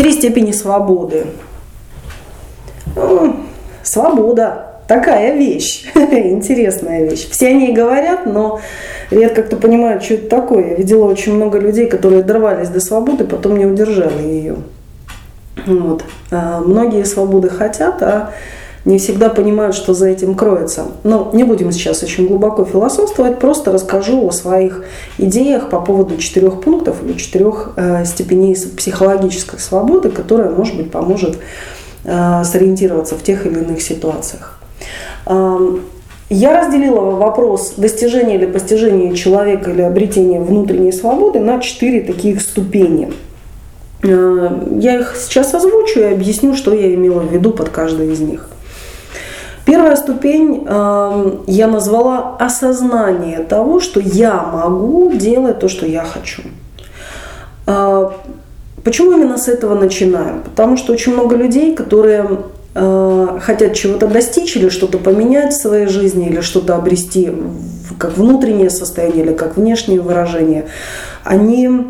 Четыре степени свободы. Ну, свобода. Такая вещь, интересная вещь. Все о ней говорят, но редко кто понимает, что это такое. Я видела очень много людей, которые дорвались до свободы, потом не удержали ее. Вот. А многие свободы хотят, а не всегда понимают, что за этим кроется. Но не будем сейчас очень глубоко философствовать, просто расскажу о своих идеях по поводу четырех пунктов или четырех э, степеней психологической свободы, которая, может быть, поможет э, сориентироваться в тех или иных ситуациях. Я разделила вопрос достижения или постижения человека или обретения внутренней свободы на четыре таких ступени. Э, я их сейчас озвучу и объясню, что я имела в виду под каждой из них. Первая ступень я назвала осознание того, что я могу делать то, что я хочу. А, почему именно с этого начинаем? Потому что очень много людей, которые Э, хотят чего-то достичь или что-то поменять в своей жизни, или что-то обрести как внутреннее состояние, или как внешнее выражение, они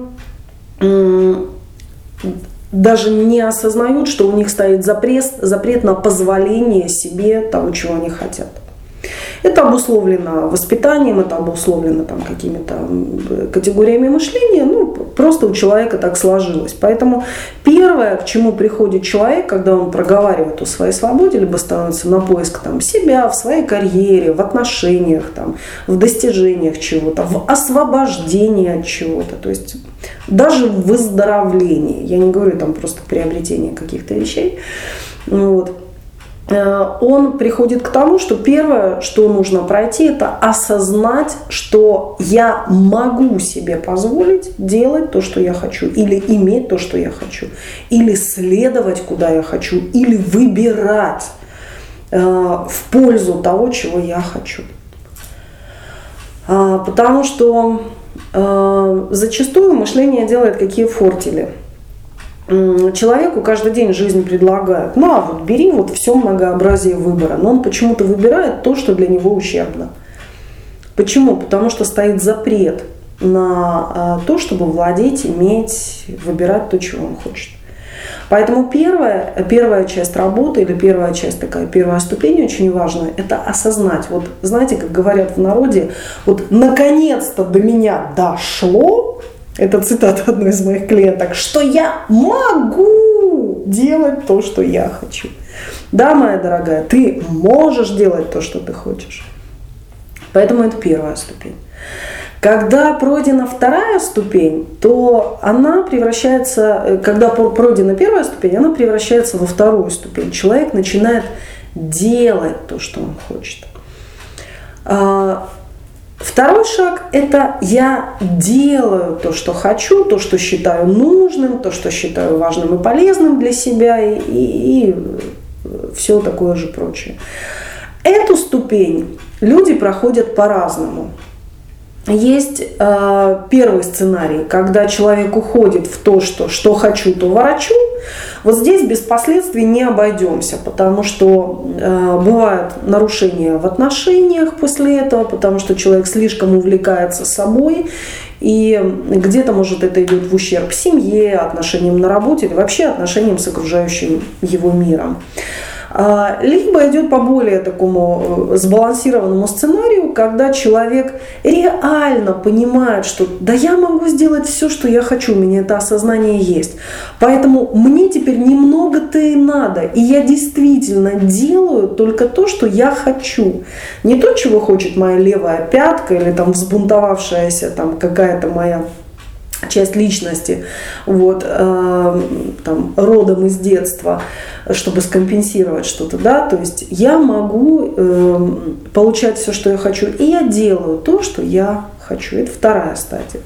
даже не осознают, что у них стоит запрет, запрет на позволение себе того, чего они хотят. Это обусловлено воспитанием, это обусловлено там, какими-то категориями мышления, ну, просто у человека так сложилось. Поэтому первое, к чему приходит человек, когда он проговаривает о своей свободе, либо становится на поиск там, себя в своей карьере, в отношениях, там, в достижениях чего-то, в освобождении от чего-то, то есть даже в выздоровлении, я не говорю там просто приобретение каких-то вещей, вот, Э, он приходит к тому, что первое, что нужно пройти, это осознать, что я могу себе позволить делать то, что я хочу, или иметь то, что я хочу, или следовать, куда я хочу, или выбирать э, в пользу того, чего я хочу. А, потому что э, зачастую мышление делает какие фортили – человеку каждый день жизнь предлагает, ну а вот бери вот все многообразие выбора, но он почему-то выбирает то, что для него ущербно. Почему? Потому что стоит запрет на а, то, чтобы владеть, иметь, выбирать то, чего он хочет. Поэтому первая, первая часть работы или первая часть, такая первая ступень очень важная, это осознать. Вот знаете, как говорят в народе, вот наконец-то до меня дошло, это цитата одной из моих клиенток, что я могу делать то, что я хочу. Да, моя дорогая, ты можешь делать то, что ты хочешь. Поэтому это первая ступень. Когда пройдена вторая ступень, то она превращается, э, когда пройдена первая ступень, она превращается во вторую ступень. Человек начинает делать то, что он хочет. А, Второй шаг – это я делаю то, что хочу, то, что считаю нужным, то, что считаю важным и полезным для себя и, и, и все такое же прочее. Эту ступень люди проходят по-разному. Есть э, первый сценарий, когда человек уходит в то, что что хочу, то ворочу. Вот здесь без последствий не обойдемся, потому что э, бывают нарушения в отношениях после этого, потому что человек слишком увлекается собой, и где-то, может, это идет в ущерб семье, отношениям на работе или вообще отношениям с окружающим его миром. А, либо идет по более такому э, сбалансированному сценарию, когда человек реально понимает, что да я могу сделать все, что я хочу, у меня это осознание есть. Поэтому мне теперь немного-то и надо. И я действительно делаю только то, что я хочу. Не то, чего хочет моя левая пятка или там взбунтовавшаяся там какая-то моя часть личности, вот, э, там, родом из детства, чтобы скомпенсировать что-то, да, то есть я могу э, получать все, что я хочу, и я делаю то, что я хочу. Это вторая стадия.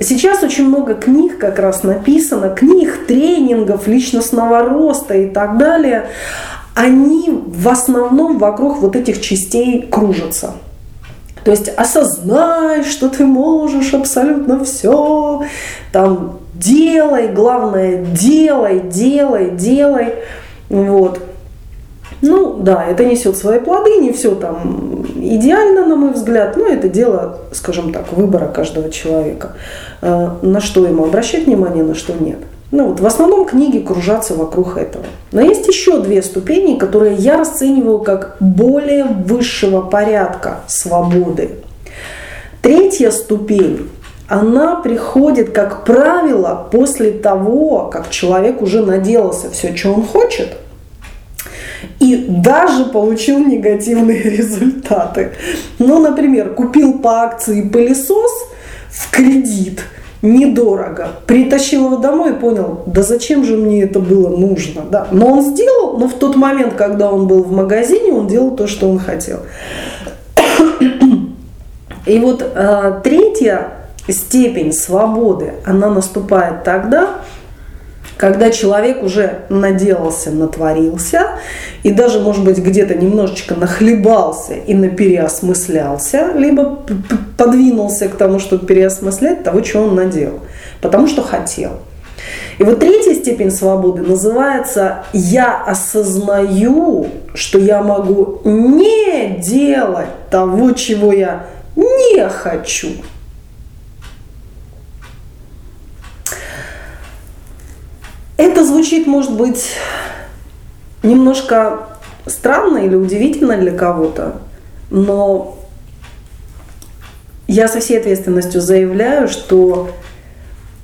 Сейчас очень много книг как раз написано, книг, тренингов, личностного роста и так далее. Они в основном вокруг вот этих частей кружатся. То есть осознай, что ты можешь абсолютно все, там делай, главное делай, делай, делай. Вот. Ну да, это несет свои плоды, не все там идеально, на мой взгляд, но это дело, скажем так, выбора каждого человека, э, на что ему обращать внимание, на что нет. Ну вот в основном книги кружатся вокруг этого. Но есть еще две ступени, которые я расцениваю как более высшего порядка свободы. Третья ступень, она приходит, как правило, после того, как человек уже наделался все, что он хочет – и даже получил негативные результаты. Ну, например, купил по акции пылесос в кредит недорого, притащил его домой и понял, да зачем же мне это было нужно, да. Но он сделал, но в тот момент, когда он был в магазине, он делал то, что он хотел. И вот э, третья степень свободы, она наступает тогда, когда человек уже наделался, натворился, и даже, может быть, где-то немножечко нахлебался и напереосмыслялся, либо подвинулся к тому, чтобы переосмыслять того, чего он наделал, потому что хотел. И вот третья степень свободы называется «я осознаю, что я могу не делать того, чего я не хочу». Это звучит, может быть, немножко странно или удивительно для кого-то, но я со всей ответственностью заявляю, что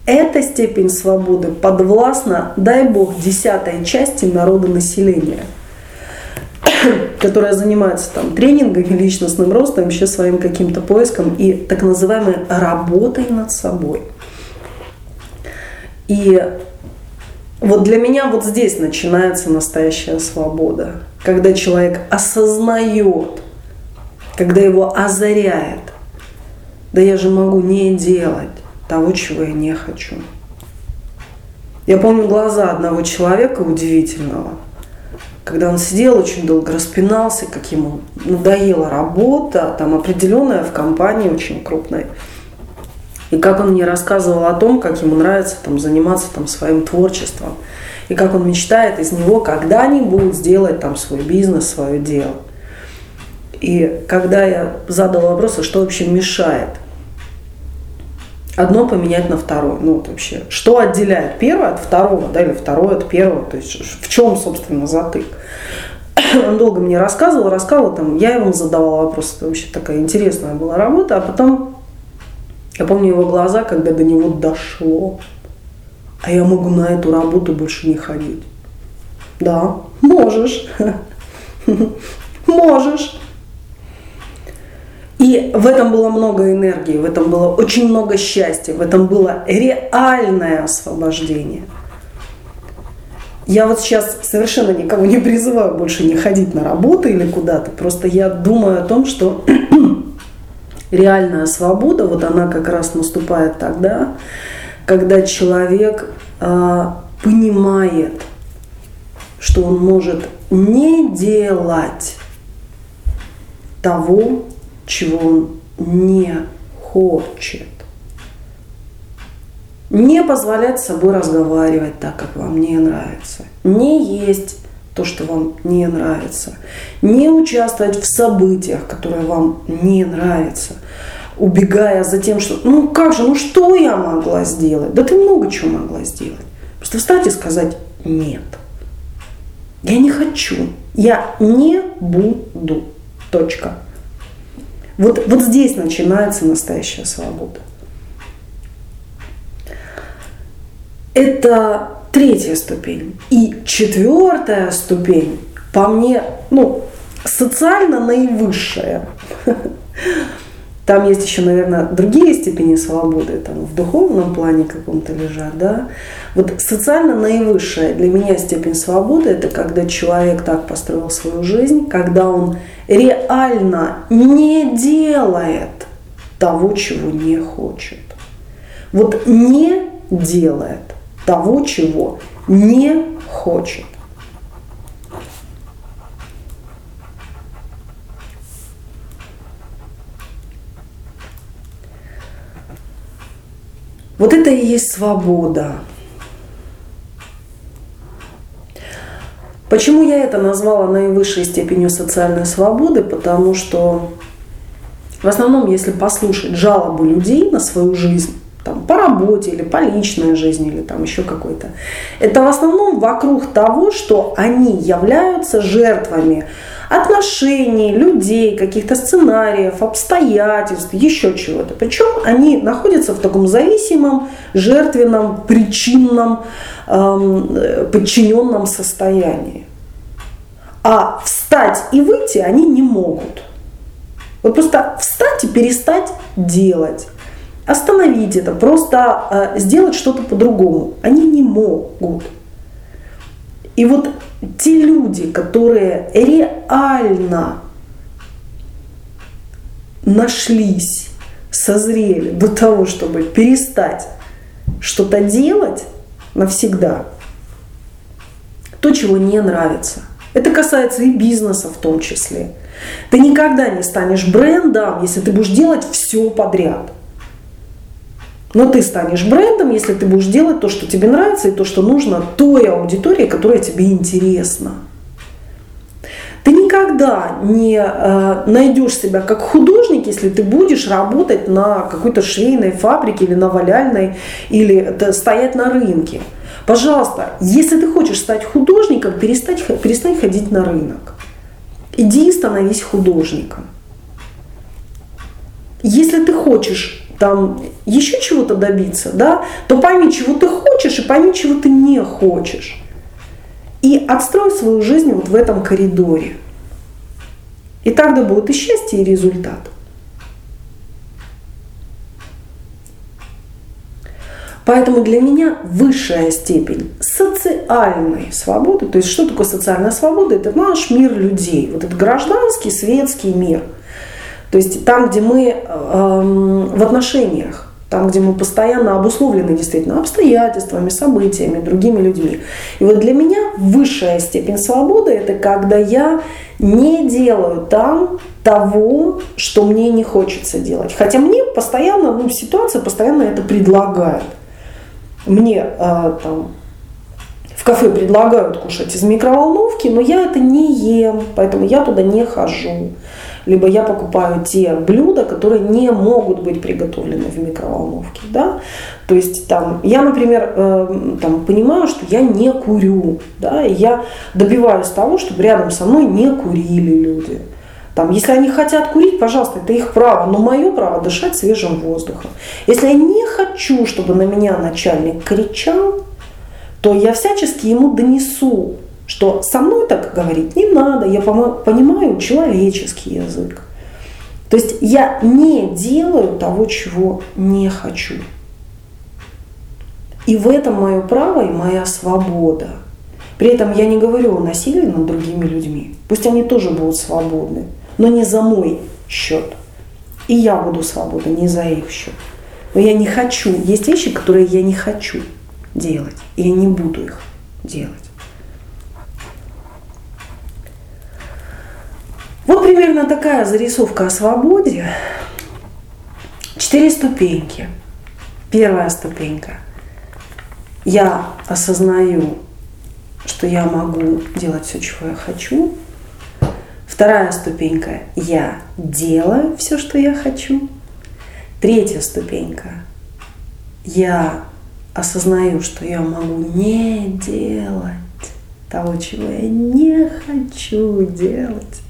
эта степень свободы подвластна, дай бог, десятой части народа населения, которая занимается там тренингами, личностным ростом, еще своим каким-то поиском и так называемой работой над собой. И вот для меня вот здесь начинается настоящая свобода, когда человек осознает, когда его озаряет, да я же могу не делать того, чего я не хочу. Я помню глаза одного человека удивительного, когда он сидел очень долго, распинался, как ему надоела работа, там определенная в компании очень крупной. И как он мне рассказывал о том, как ему нравится там, заниматься там, своим творчеством. И как он мечтает из него когда-нибудь сделать там свой бизнес, свое дело. И когда я задала вопрос, а что вообще мешает одно поменять на второе. Ну вот вообще, что отделяет первое от второго, да, или второе от первого, то есть в чем, собственно, затык. Он долго мне рассказывал, рассказывал, там, я ему задавала вопрос, это вообще такая интересная была работа, а потом я помню его глаза, когда до него дошло. А я могу на эту работу больше не ходить. Да, можешь. Можешь. И в этом было много энергии, в этом было очень много счастья, в этом было реальное освобождение. Я вот сейчас совершенно никого не призываю больше не ходить на работу или куда-то. Просто я думаю о том, что реальная свобода, вот она как раз наступает тогда, когда человек э, понимает, что он может не делать того, чего он не хочет. Не позволять с собой разговаривать так, как вам не нравится. Не есть то, что вам не нравится. Не участвовать в событиях, которые вам не нравятся. Убегая за тем, что ну как же, ну что я могла сделать? Да ты много чего могла сделать. Просто встать и сказать нет. Я не хочу. Я не буду. Точка. Вот, вот здесь начинается настоящая свобода. Это третья ступень. И четвертая ступень, по мне, ну, социально наивысшая. Там есть еще, наверное, другие степени свободы, там в духовном плане каком-то лежат, да. Вот социально наивысшая для меня степень свободы – это когда человек так построил свою жизнь, когда он реально не делает того, чего не хочет. Вот не делает того, чего не хочет. Вот это и есть свобода. Почему я это назвала наивысшей степенью социальной свободы? Потому что в основном, если послушать жалобы людей на свою жизнь, там, по работе или по личной жизни или там еще какой-то. Это в основном вокруг того, что они являются жертвами отношений, людей, каких-то сценариев, обстоятельств, еще чего-то. Причем они находятся в таком зависимом, жертвенном, причинном, эм, подчиненном состоянии. А встать и выйти они не могут. Вот просто встать и перестать делать. Остановить это, просто э, сделать что-то по-другому. Они не могут. И вот те люди, которые реально нашлись, созрели до того, чтобы перестать что-то делать навсегда, то, чего не нравится. Это касается и бизнеса в том числе. Ты никогда не станешь брендом, если ты будешь делать все подряд. Но ты станешь брендом, если ты будешь делать то, что тебе нравится, и то, что нужно той аудитории, которая тебе интересна. Ты никогда не э, найдешь себя как художник, если ты будешь работать на какой-то швейной фабрике или на валяльной, или стоять на рынке. Пожалуйста, если ты хочешь стать художником, перестань, перестань ходить на рынок. Иди и становись художником. Если ты хочешь там еще чего-то добиться, да, то пойми, чего ты хочешь, и пойми, чего ты не хочешь. И отстрой свою жизнь вот в этом коридоре. И тогда будет и счастье, и результат. Поэтому для меня высшая степень социальной свободы, то есть что такое социальная свобода? Это наш мир людей, вот этот гражданский, светский мир – то есть там, где мы э, в отношениях, там, где мы постоянно обусловлены действительно обстоятельствами, событиями, другими людьми. И вот для меня высшая степень свободы – это когда я не делаю там того, что мне не хочется делать. Хотя мне постоянно, ну, ситуация постоянно это предлагает. Мне э, там, в кафе предлагают кушать из микроволновки, но я это не ем, поэтому я туда не хожу либо я покупаю те блюда, которые не могут быть приготовлены в микроволновке. Да? То есть там, я, например, э, там, понимаю, что я не курю, да, и я добиваюсь того, чтобы рядом со мной не курили люди. Там, если они хотят курить, пожалуйста, это их право, но мое право дышать свежим воздухом. Если я не хочу, чтобы на меня начальник кричал, то я всячески ему донесу что со мной так говорить не надо, я понимаю человеческий язык. То есть я не делаю того, чего не хочу. И в этом мое право и моя свобода. При этом я не говорю о насилии над другими людьми. Пусть они тоже будут свободны, но не за мой счет. И я буду свободна не за их счет. Но я не хочу. Есть вещи, которые я не хочу делать. И я не буду их делать. Вот примерно такая зарисовка о свободе. Четыре ступеньки. Первая ступенька. Я осознаю, что я могу делать все, чего я хочу. Вторая ступенька. Я делаю все, что я хочу. Третья ступенька. Я осознаю, что я могу не делать того, чего я не хочу делать.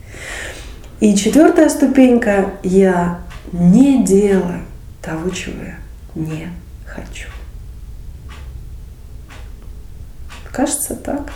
И четвертая ступенька – я не делаю того, чего я не хочу. Кажется так.